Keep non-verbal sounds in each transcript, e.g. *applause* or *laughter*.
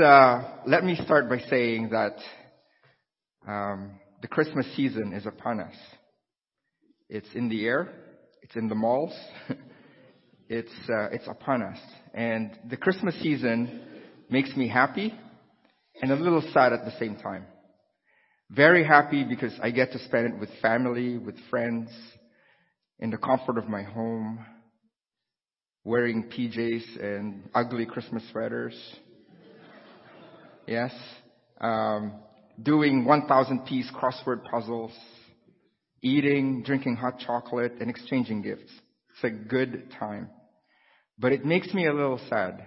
uh, let me start by saying that um, the Christmas season is upon us. It's in the air. It's in the malls. *laughs* it's uh, it's upon us, and the Christmas season makes me happy and a little sad at the same time. Very happy because I get to spend it with family, with friends, in the comfort of my home, wearing PJs and ugly Christmas sweaters. Yes. Um, doing 1,000 piece crossword puzzles, eating, drinking hot chocolate, and exchanging gifts. It's a good time. But it makes me a little sad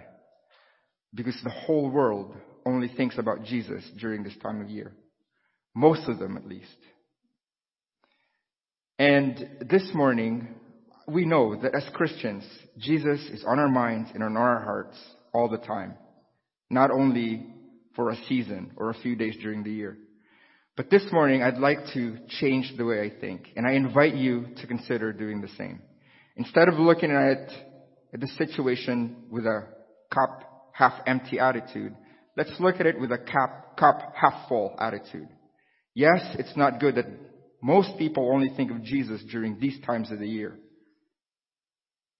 because the whole world only thinks about Jesus during this time of year. Most of them, at least. And this morning, we know that as Christians, Jesus is on our minds and on our hearts all the time. Not only for a season or a few days during the year. But this morning, I'd like to change the way I think, and I invite you to consider doing the same. Instead of looking at, at the situation with a cup half empty attitude, let's look at it with a cup, cup half full attitude. Yes, it's not good that most people only think of Jesus during these times of the year.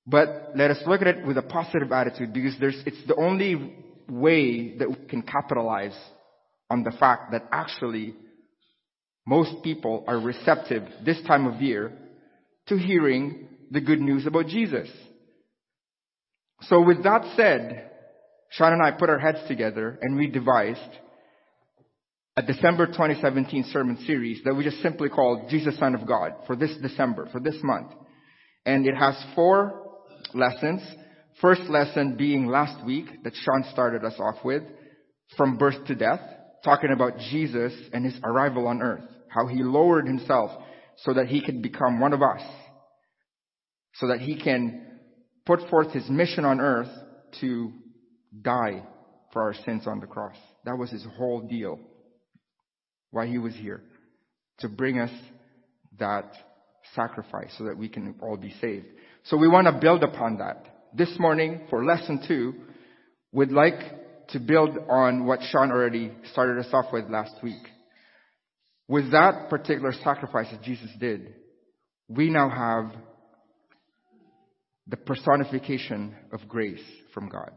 But let us look at it with a positive attitude because it's the only way that we can capitalize on the fact that actually most people are receptive this time of year to hearing the good news about Jesus. So with that said, Sean and I put our heads together and we devised a December 2017 sermon series that we just simply called Jesus Son of God for this December, for this month. And it has four lessons. First lesson being last week that Sean started us off with, from birth to death, talking about Jesus and his arrival on earth, how he lowered himself so that he could become one of us, so that he can put forth his mission on earth to die for our sins on the cross. That was his whole deal. Why he was here. To bring us that sacrifice so that we can all be saved. So we want to build upon that this morning for lesson two we'd like to build on what Sean already started us off with last week. With that particular sacrifice that Jesus did, we now have the personification of grace from God.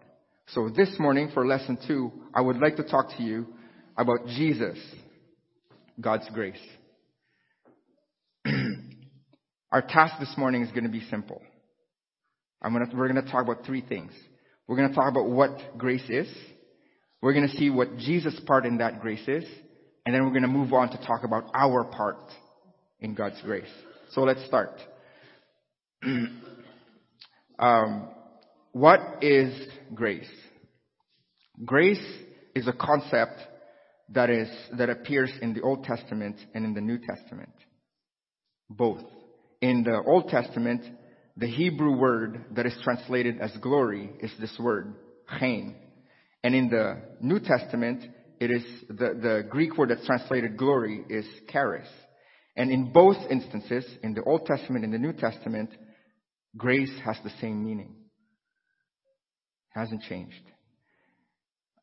So this morning for lesson two, I would like to talk to you about Jesus, God's grace. *clears throat* Our task this morning is going to be simple. Gonna, we're going to talk about three things. We're going to talk about what grace is. We're going to see what Jesus' part in that grace is. And then we're going to move on to talk about our part in God's grace. So let's start. *clears throat* um, what is grace? Grace is a concept that is that appears in the Old Testament and in the New Testament. Both. In the Old Testament, the Hebrew word that is translated as glory is this word, chen. And in the New Testament, it is the, the Greek word that's translated glory is charis. And in both instances, in the Old Testament and the New Testament, grace has the same meaning. It Hasn't changed.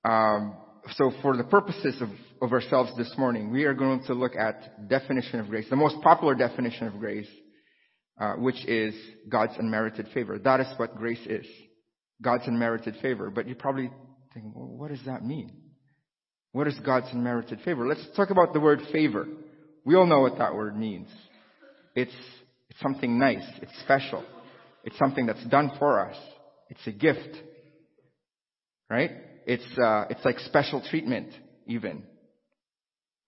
Um, so for the purposes of, of ourselves this morning, we are going to look at definition of grace. The most popular definition of grace uh, which is God's unmerited favor. That is what grace is. God's unmerited favor. But you probably think, well, what does that mean? What is God's unmerited favor? Let's talk about the word favor. We all know what that word means. It's, it's something nice. It's special. It's something that's done for us. It's a gift. Right? It's, uh, it's like special treatment, even.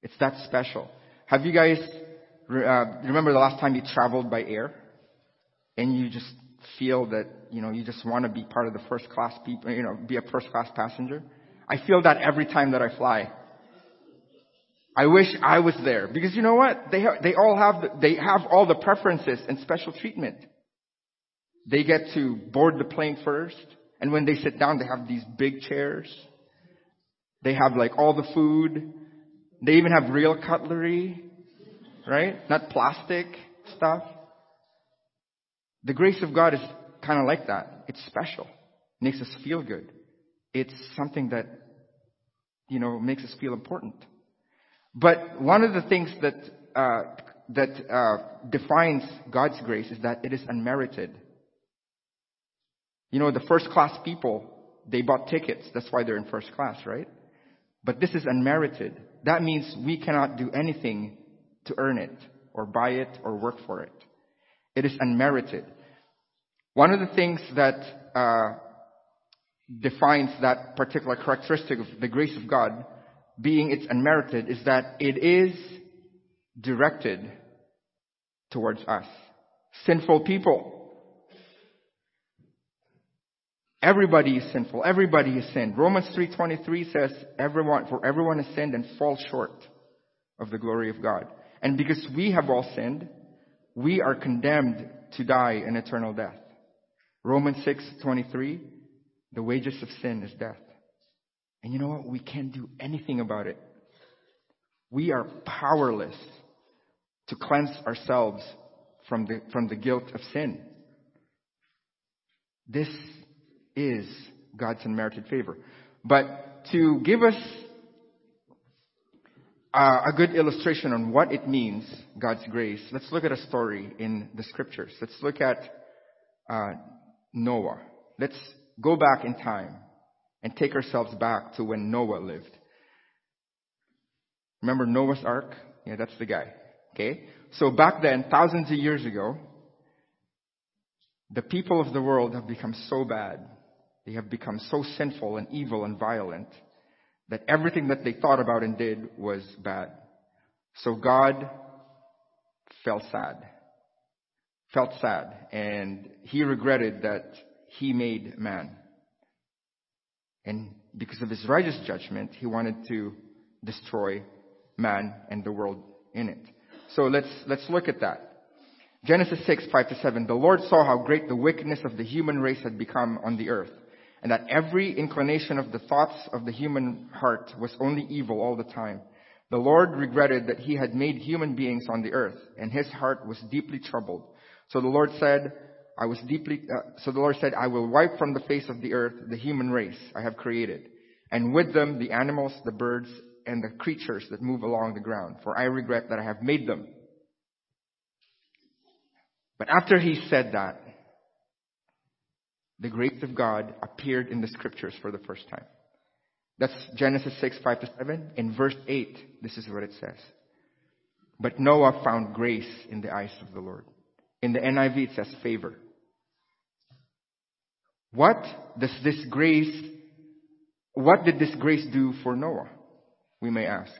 It's that special. Have you guys uh, remember the last time you traveled by air and you just feel that, you know, you just want to be part of the first class people, you know, be a first class passenger? I feel that every time that I fly. I wish I was there because you know what? They ha- they all have the, they have all the preferences and special treatment. They get to board the plane first, and when they sit down, they have these big chairs. They have like all the food. They even have real cutlery right? Not plastic stuff. The grace of God is kind of like that. It's special. Makes us feel good. It's something that you know, makes us feel important. But one of the things that, uh, that uh, defines God's grace is that it is unmerited. You know, the first class people, they bought tickets. That's why they're in first class, right? But this is unmerited. That means we cannot do anything to earn it or buy it or work for it. It is unmerited. One of the things that uh, defines that particular characteristic of the grace of God being it's unmerited is that it is directed towards us. Sinful people. Everybody is sinful. Everybody has sinned. Romans 3.23 says, everyone, for everyone has sinned and falls short of the glory of God. And because we have all sinned, we are condemned to die an eternal death. Romans 6.23, the wages of sin is death. And you know what? We can't do anything about it. We are powerless to cleanse ourselves from the, from the guilt of sin. This is God's unmerited favor. But to give us uh, a good illustration on what it means, God's grace, let's look at a story in the scriptures. Let's look at uh, Noah. Let's go back in time and take ourselves back to when Noah lived. Remember Noah's Ark? Yeah, that's the guy. Okay? So back then, thousands of years ago, the people of the world have become so bad they have become so sinful and evil and violent that everything that they thought about and did was bad. So God felt sad. Felt sad. And he regretted that he made man. And because of his righteous judgment, he wanted to destroy man and the world in it. So let's, let's look at that. Genesis 6, 5 to 7. The Lord saw how great the wickedness of the human race had become on the earth and that every inclination of the thoughts of the human heart was only evil all the time. The Lord regretted that he had made human beings on the earth, and his heart was deeply troubled. So the Lord said, I was deeply, uh, so the Lord said, I will wipe from the face of the earth the human race I have created, and with them the animals, the birds, and the creatures that move along the ground, for I regret that I have made them. But after he said that, the grace of God appeared in the scriptures for the first time. That's Genesis 6, 5 to 7. In verse 8, this is what it says. But Noah found grace in the eyes of the Lord. In the NIV it says favor. What does this grace, what did this grace do for Noah? We may ask.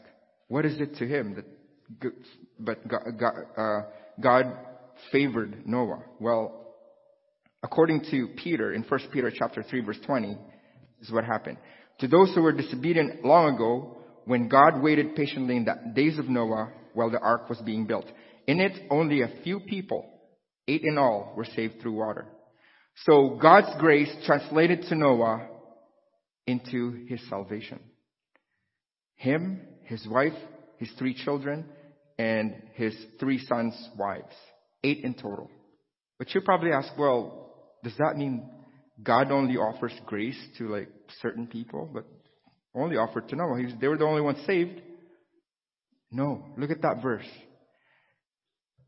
What is it to him that, but God, uh, God favored Noah? Well, according to Peter in 1 Peter chapter 3 verse 20, is what happened. To those who were disobedient long ago, when God waited patiently in the days of Noah while the ark was being built. In it, only a few people, eight in all, were saved through water. So God's grace translated to Noah into his salvation. Him, his wife, his three children, and his three sons' wives. Eight in total. But you probably ask, well, does that mean God only offers grace to like certain people, but only offered to Noah? They were the only ones saved. No, look at that verse.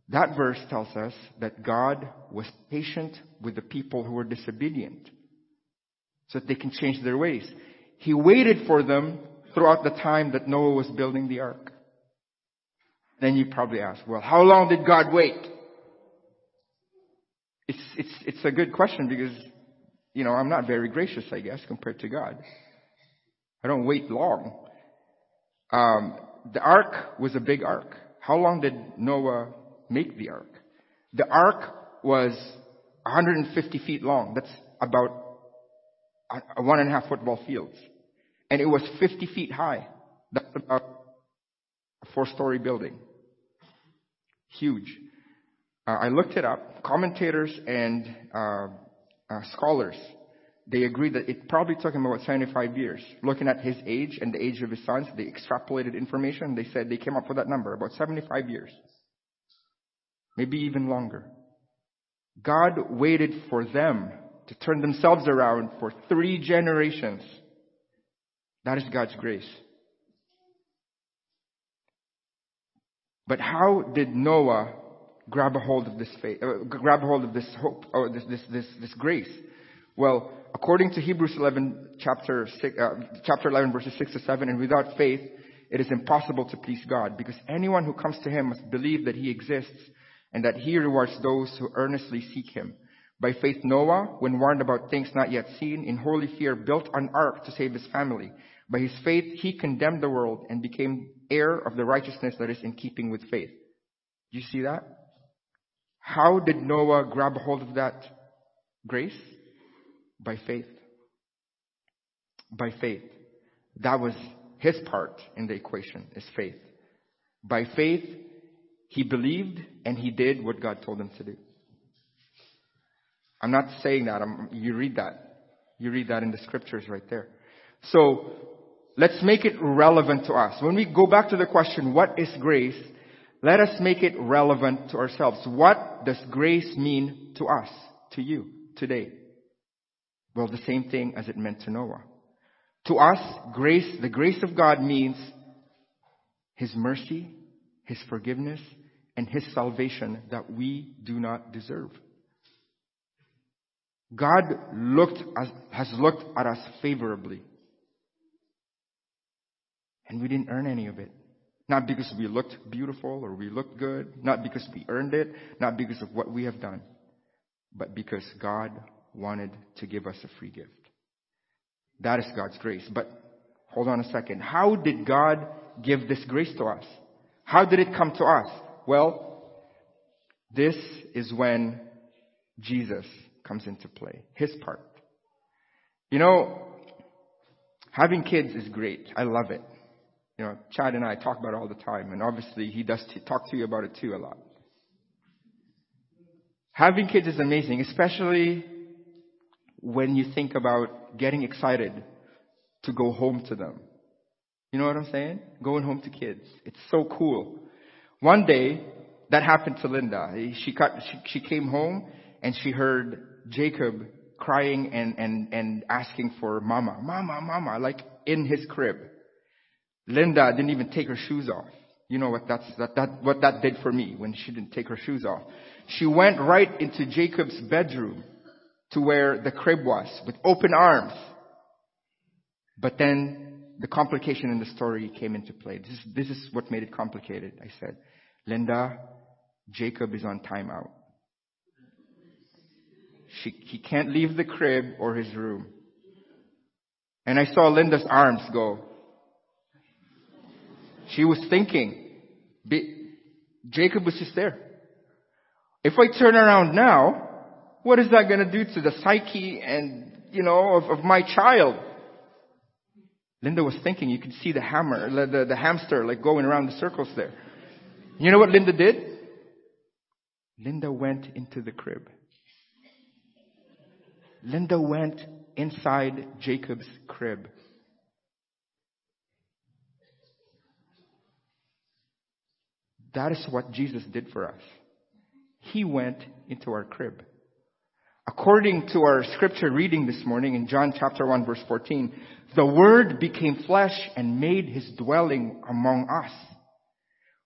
That verse tells us that God was patient with the people who were disobedient so that they can change their ways. He waited for them throughout the time that Noah was building the ark. Then you probably ask, well, how long did God wait? It's, it's, a good question because, you know, I'm not very gracious, I guess, compared to God. I don't wait long. Um, the ark was a big ark. How long did Noah make the ark? The ark was 150 feet long. That's about a one and a half football fields. And it was 50 feet high. That's about a four story building. Huge. Uh, I looked it up. Commentators and uh, uh, scholars, they agreed that it probably took him about 75 years. Looking at his age and the age of his sons, they extrapolated information. They said they came up with that number, about 75 years. Maybe even longer. God waited for them to turn themselves around for three generations. That is God's grace. But how did Noah grab a hold of this faith, uh, grab a hold of this hope, or this, this, this, this grace? Well, according to Hebrews 11, chapter, six, uh, chapter 11, verses 6 to 7, and without faith, it is impossible to please God, because anyone who comes to Him must believe that He exists, and that He rewards those who earnestly seek Him. By faith, Noah, when warned about things not yet seen, in holy fear built an ark to save his family. By his faith, he condemned the world and became heir of the righteousness that is in keeping with faith. Do you see that? How did Noah grab hold of that grace? By faith. By faith. That was his part in the equation, is faith. By faith, he believed and he did what God told him to do. I'm not saying that. I'm, you read that. You read that in the scriptures right there. So, let's make it relevant to us. When we go back to the question, what is grace? Let us make it relevant to ourselves. What does grace mean to us, to you, today? Well, the same thing as it meant to Noah. To us, grace, the grace of God means His mercy, His forgiveness, and His salvation that we do not deserve. God looked as, has looked at us favorably. And we didn't earn any of it. Not because we looked beautiful or we looked good, not because we earned it, not because of what we have done, but because God wanted to give us a free gift. That is God's grace. But hold on a second. How did God give this grace to us? How did it come to us? Well, this is when Jesus comes into play. His part. You know, having kids is great. I love it. You know, Chad and I talk about it all the time, and obviously he does t- talk to you about it too a lot. Having kids is amazing, especially when you think about getting excited to go home to them. You know what I'm saying? Going home to kids. It's so cool. One day, that happened to Linda. She, cut, she, she came home and she heard Jacob crying and, and, and asking for mama, mama, mama, like in his crib. Linda didn't even take her shoes off. You know what that's, that, that, what that did for me when she didn't take her shoes off. She went right into Jacob's bedroom to where the crib was with open arms. But then the complication in the story came into play. This is, this is what made it complicated. I said, Linda, Jacob is on timeout. She, he can't leave the crib or his room. And I saw Linda's arms go. She was thinking, Jacob was just there. If I turn around now, what is that going to do to the psyche and, you know, of, of my child? Linda was thinking, you could see the hammer, the, the, the hamster like going around the circles there. You know what Linda did? Linda went into the crib. Linda went inside Jacob's crib. That is what Jesus did for us. He went into our crib. According to our scripture reading this morning in John chapter 1 verse 14, the Word became flesh and made His dwelling among us.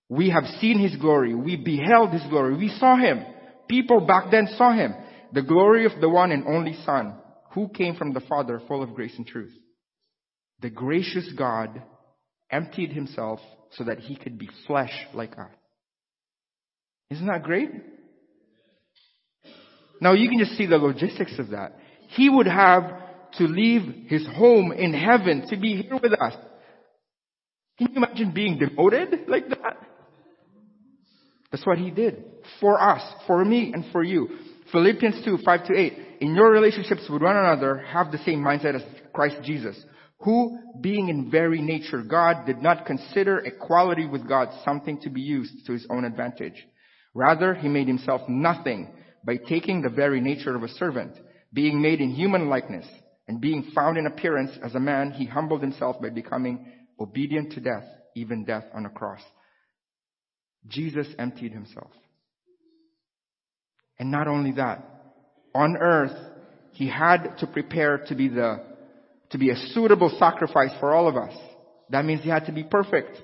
We have seen His glory. We beheld His glory. We saw Him. People back then saw Him the glory of the one and only Son, who came from the Father full of grace and truth. The gracious God emptied himself so that he could be flesh like us. Isn't that great? Now you can just see the logistics of that. He would have to leave his home in heaven to be here with us. Can you imagine being demoted like that? That's what he did. For us, for me, and for you. Philippians 2, 5 to 8. In your relationships with one another, have the same mindset as Christ Jesus, who, being in very nature God, did not consider equality with God something to be used to his own advantage. Rather, he made himself nothing by taking the very nature of a servant, being made in human likeness, and being found in appearance as a man, he humbled himself by becoming obedient to death, even death on a cross. Jesus emptied himself. And not only that, on earth, he had to prepare to be the, to be a suitable sacrifice for all of us. That means he had to be perfect.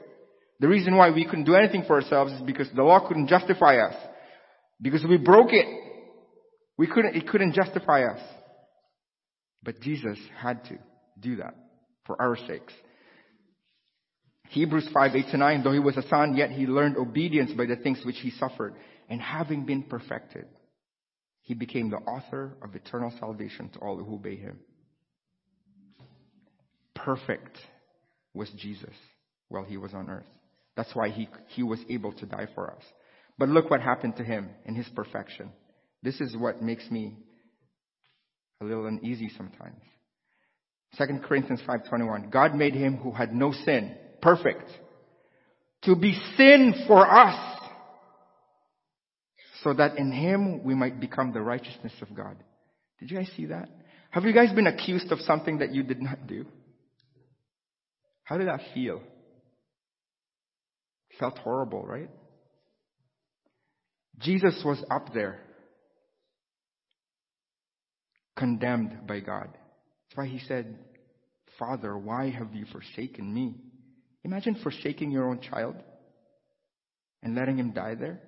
The reason why we couldn't do anything for ourselves is because the law couldn't justify us. Because we broke it. We couldn't, it couldn't justify us. But Jesus had to do that for our sakes. Hebrews 5, 8 to 9, though he was a son, yet he learned obedience by the things which he suffered. And having been perfected, he became the author of eternal salvation to all who obey him. Perfect was Jesus while he was on earth. That's why he, he was able to die for us. But look what happened to him in his perfection. This is what makes me a little uneasy sometimes. 2 Corinthians 5:21 God made him who had no sin perfect to be sin for us so that in him we might become the righteousness of God. Did you guys see that? Have you guys been accused of something that you did not do? How did that feel? Felt horrible, right? Jesus was up there, condemned by God. That's why he said, Father, why have you forsaken me? Imagine forsaking your own child and letting him die there.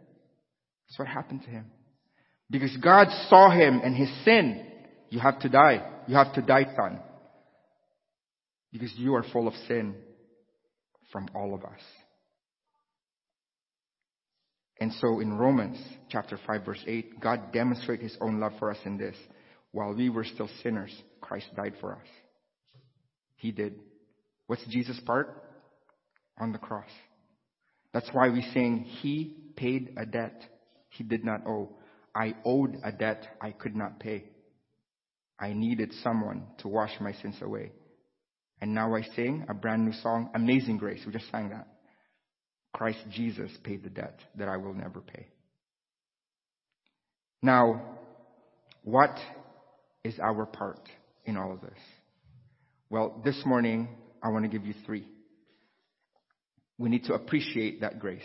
That's what happened to him. Because God saw him and his sin. You have to die. You have to die, son. Because you are full of sin from all of us. And so in Romans chapter 5 verse 8, God demonstrated his own love for us in this. While we were still sinners, Christ died for us. He did. What's Jesus' part? On the cross. That's why we sing, He paid a debt He did not owe. I owed a debt I could not pay. I needed someone to wash my sins away. And now I sing a brand new song, Amazing Grace. We just sang that. Christ Jesus paid the debt that I will never pay. Now, what is our part in all of this? Well, this morning, I want to give you three. We need to appreciate that grace.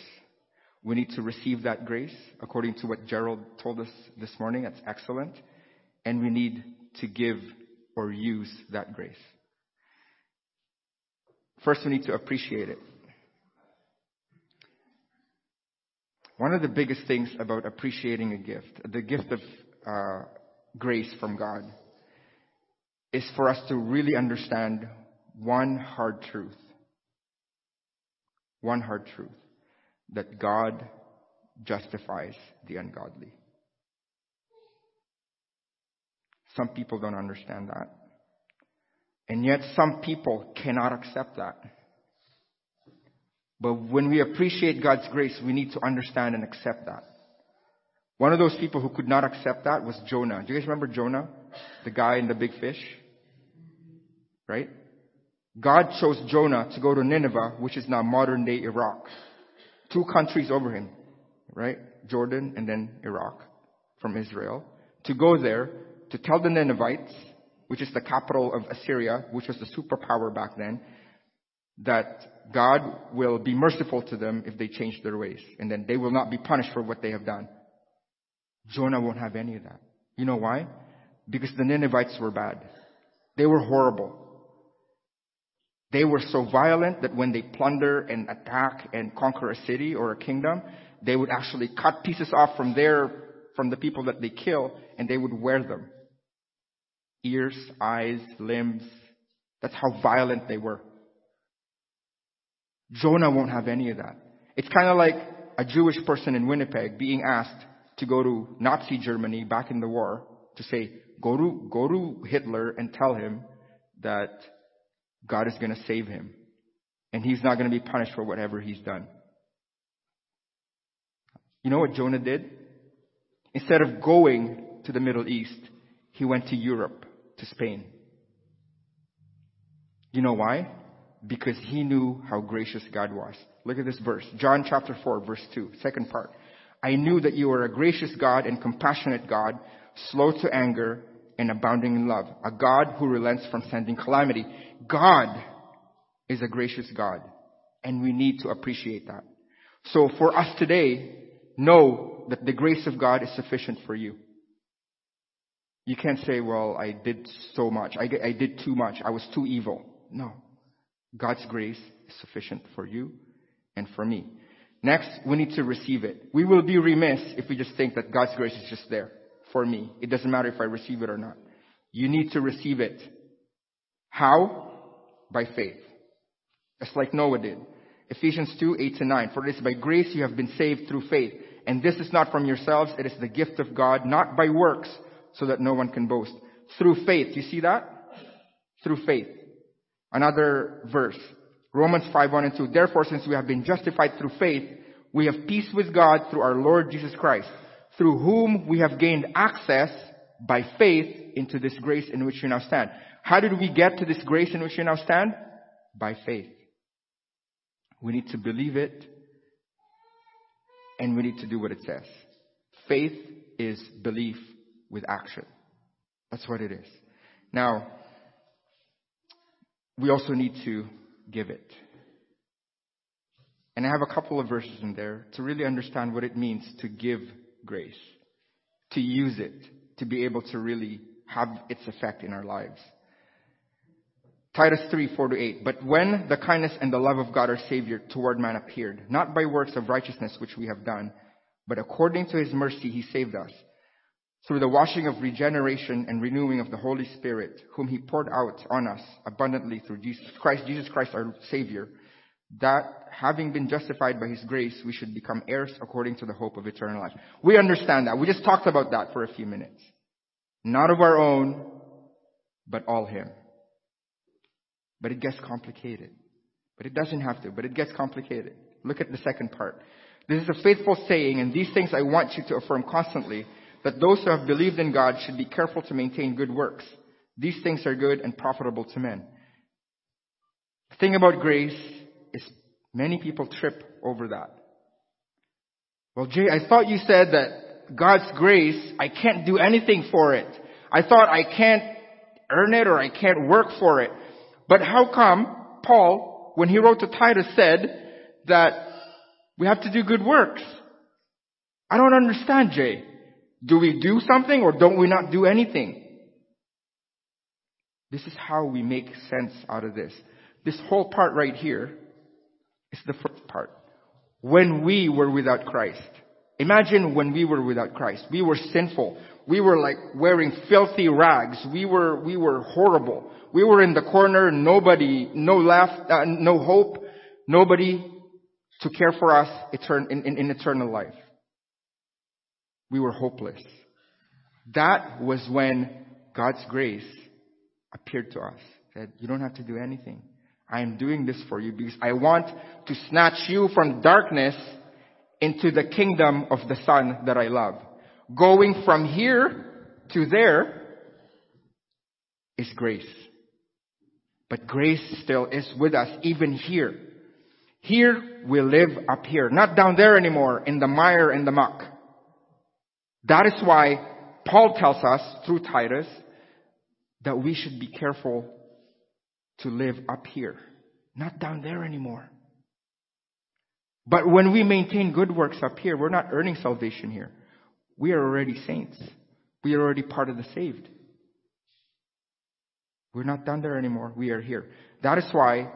We need to receive that grace according to what Gerald told us this morning. That's excellent. And we need to give or use that grace. First, we need to appreciate it. One of the biggest things about appreciating a gift, the gift of uh, grace from God, is for us to really understand one hard truth. One hard truth. That God justifies the ungodly. Some people don't understand that. And yet some people cannot accept that. But when we appreciate God's grace, we need to understand and accept that. One of those people who could not accept that was Jonah. Do you guys remember Jonah? The guy in the big fish? Right? God chose Jonah to go to Nineveh, which is now modern day Iraq. Two countries over him. Right? Jordan and then Iraq from Israel. To go there to tell the Ninevites, which is the capital of Assyria, which was the superpower back then, that God will be merciful to them if they change their ways. And then they will not be punished for what they have done. Jonah won't have any of that. You know why? Because the Ninevites were bad. They were horrible. They were so violent that when they plunder and attack and conquer a city or a kingdom, they would actually cut pieces off from their, from the people that they kill and they would wear them. Ears, eyes, limbs. That's how violent they were. Jonah won't have any of that. It's kind of like a Jewish person in Winnipeg being asked to go to Nazi Germany back in the war to say, go to, go to Hitler and tell him that God is going to save him. And he's not going to be punished for whatever he's done. You know what Jonah did? Instead of going to the Middle East, he went to Europe, to Spain. You know why? Because he knew how gracious God was. Look at this verse. Jonah chapter 4, verse 2, second part. I knew that you are a gracious God and compassionate God, slow to anger and abounding in love, a God who relents from sending calamity. God is a gracious God, and we need to appreciate that. So for us today, know that the grace of God is sufficient for you. You can't say, well, I did so much. I, I did too much. I was too evil. No. God's grace is sufficient for you, and for me. Next, we need to receive it. We will be remiss if we just think that God's grace is just there for me. It doesn't matter if I receive it or not. You need to receive it. How? By faith. Just like Noah did. Ephesians 2, 8 to 9. For it is by grace you have been saved through faith. And this is not from yourselves, it is the gift of God, not by works, so that no one can boast. Through faith. You see that? Through faith. Another verse. Romans 5, 1 and 2. Therefore, since we have been justified through faith, we have peace with God through our Lord Jesus Christ, through whom we have gained access by faith into this grace in which you now stand. How did we get to this grace in which you now stand? By faith. We need to believe it and we need to do what it says. Faith is belief with action. That's what it is. Now, we also need to give it. And I have a couple of verses in there to really understand what it means to give grace, to use it, to be able to really have its effect in our lives. Titus 3, 4 to 8. But when the kindness and the love of God our Savior toward man appeared, not by works of righteousness which we have done, but according to his mercy he saved us, through the washing of regeneration and renewing of the Holy Spirit, whom he poured out on us abundantly through Jesus Christ, Jesus Christ our Savior, that having been justified by his grace, we should become heirs according to the hope of eternal life. We understand that. We just talked about that for a few minutes. Not of our own, but all him. But it gets complicated. But it doesn't have to, but it gets complicated. Look at the second part. This is a faithful saying, and these things I want you to affirm constantly that those who have believed in God should be careful to maintain good works. These things are good and profitable to men. The thing about grace is many people trip over that. Well, Jay, I thought you said that God's grace, I can't do anything for it. I thought I can't earn it or I can't work for it. But how come Paul, when he wrote to Titus, said that we have to do good works? I don't understand, Jay. Do we do something or don't we not do anything? This is how we make sense out of this. This whole part right here is the first part. When we were without Christ. Imagine when we were without Christ. We were sinful. We were like wearing filthy rags. We were, we were horrible. We were in the corner, nobody, no left, uh, no hope, nobody to care for us in, in, in eternal life we were hopeless. That was when God's grace appeared to us. Said, you don't have to do anything. I am doing this for you because I want to snatch you from darkness into the kingdom of the Son that I love. Going from here to there is grace. But grace still is with us even here. Here we live up here, not down there anymore in the mire and the muck. That is why Paul tells us through Titus that we should be careful to live up here, not down there anymore. But when we maintain good works up here, we're not earning salvation here. We are already saints. We are already part of the saved. We're not down there anymore. We are here. That is why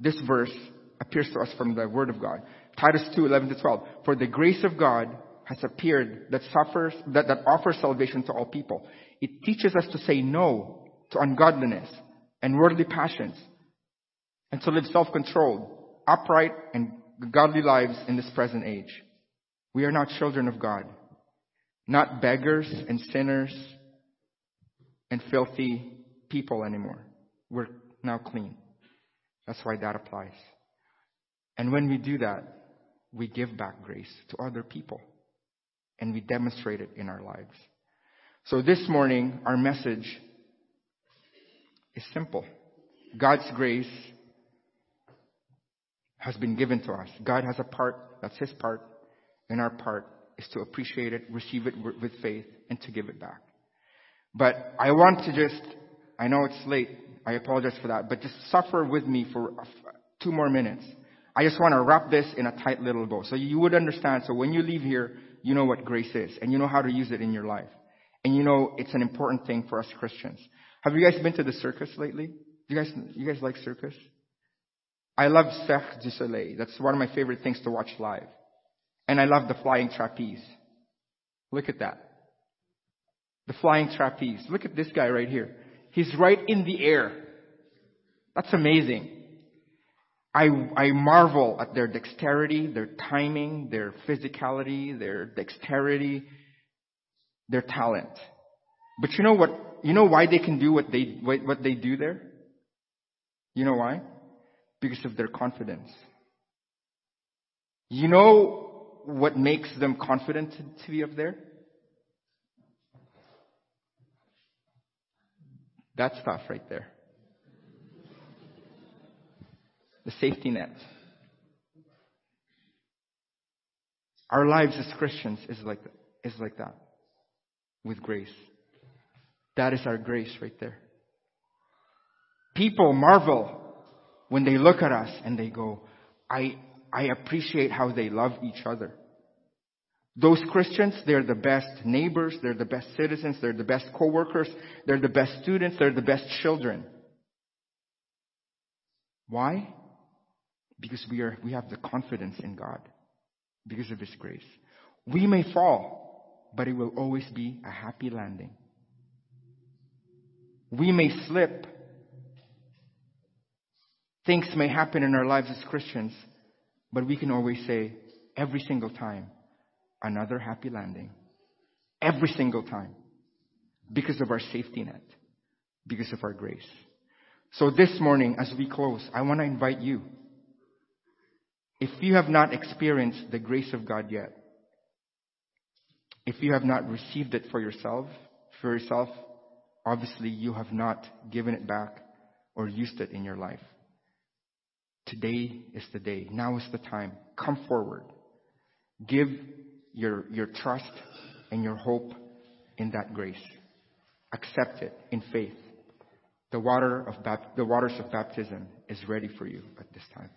this verse appears to us from the Word of God. Titus 2, 11 to 12. For the grace of God has appeared that suffers, that, that offers salvation to all people. It teaches us to say no to ungodliness and worldly passions and to live self-controlled, upright and godly lives in this present age. We are now children of God, not beggars and sinners and filthy people anymore. We're now clean. That's why that applies. And when we do that, we give back grace to other people and we demonstrate it in our lives. So this morning, our message is simple. God's grace has been given to us. God has a part, that's His part, and our part is to appreciate it, receive it with faith, and to give it back. But I want to just, I know it's late, I apologize for that, but just suffer with me for two more minutes. I just want to wrap this in a tight little bow. So you would understand. So when you leave here, you know what grace is and you know how to use it in your life. And you know it's an important thing for us Christians. Have you guys been to the circus lately? You guys, you guys like circus? I love Cirque du Soleil. That's one of my favorite things to watch live. And I love the flying trapeze. Look at that. The flying trapeze. Look at this guy right here. He's right in the air. That's amazing. I, I marvel at their dexterity, their timing, their physicality, their dexterity, their talent. But you know what? You know why they can do what they, what they do there? You know why? Because of their confidence. You know what makes them confident to, be up there? That stuff right there. The safety net. Our lives as Christians is like, is like that. With grace. That is our grace right there. People marvel when they look at us and they go, I, I appreciate how they love each other. Those Christians, they're the best neighbors, they're the best citizens, they're the best co-workers, they're the best students, they're the best children. Why? Because we are, we have the confidence in God. Because of His grace. We may fall, but it will always be a happy landing. We may slip. Things may happen in our lives as Christians, but we can always say, every single time, another happy landing. Every single time. Because of our safety net. Because of our grace. So this morning, as we close, I want to invite you. If you have not experienced the grace of God yet, if you have not received it for yourself, for yourself, obviously you have not given it back or used it in your life. Today is the day. Now is the time. Come forward. Give your, your trust and your hope in that grace. Accept it in faith. The water of the waters of baptism is ready for you at this time.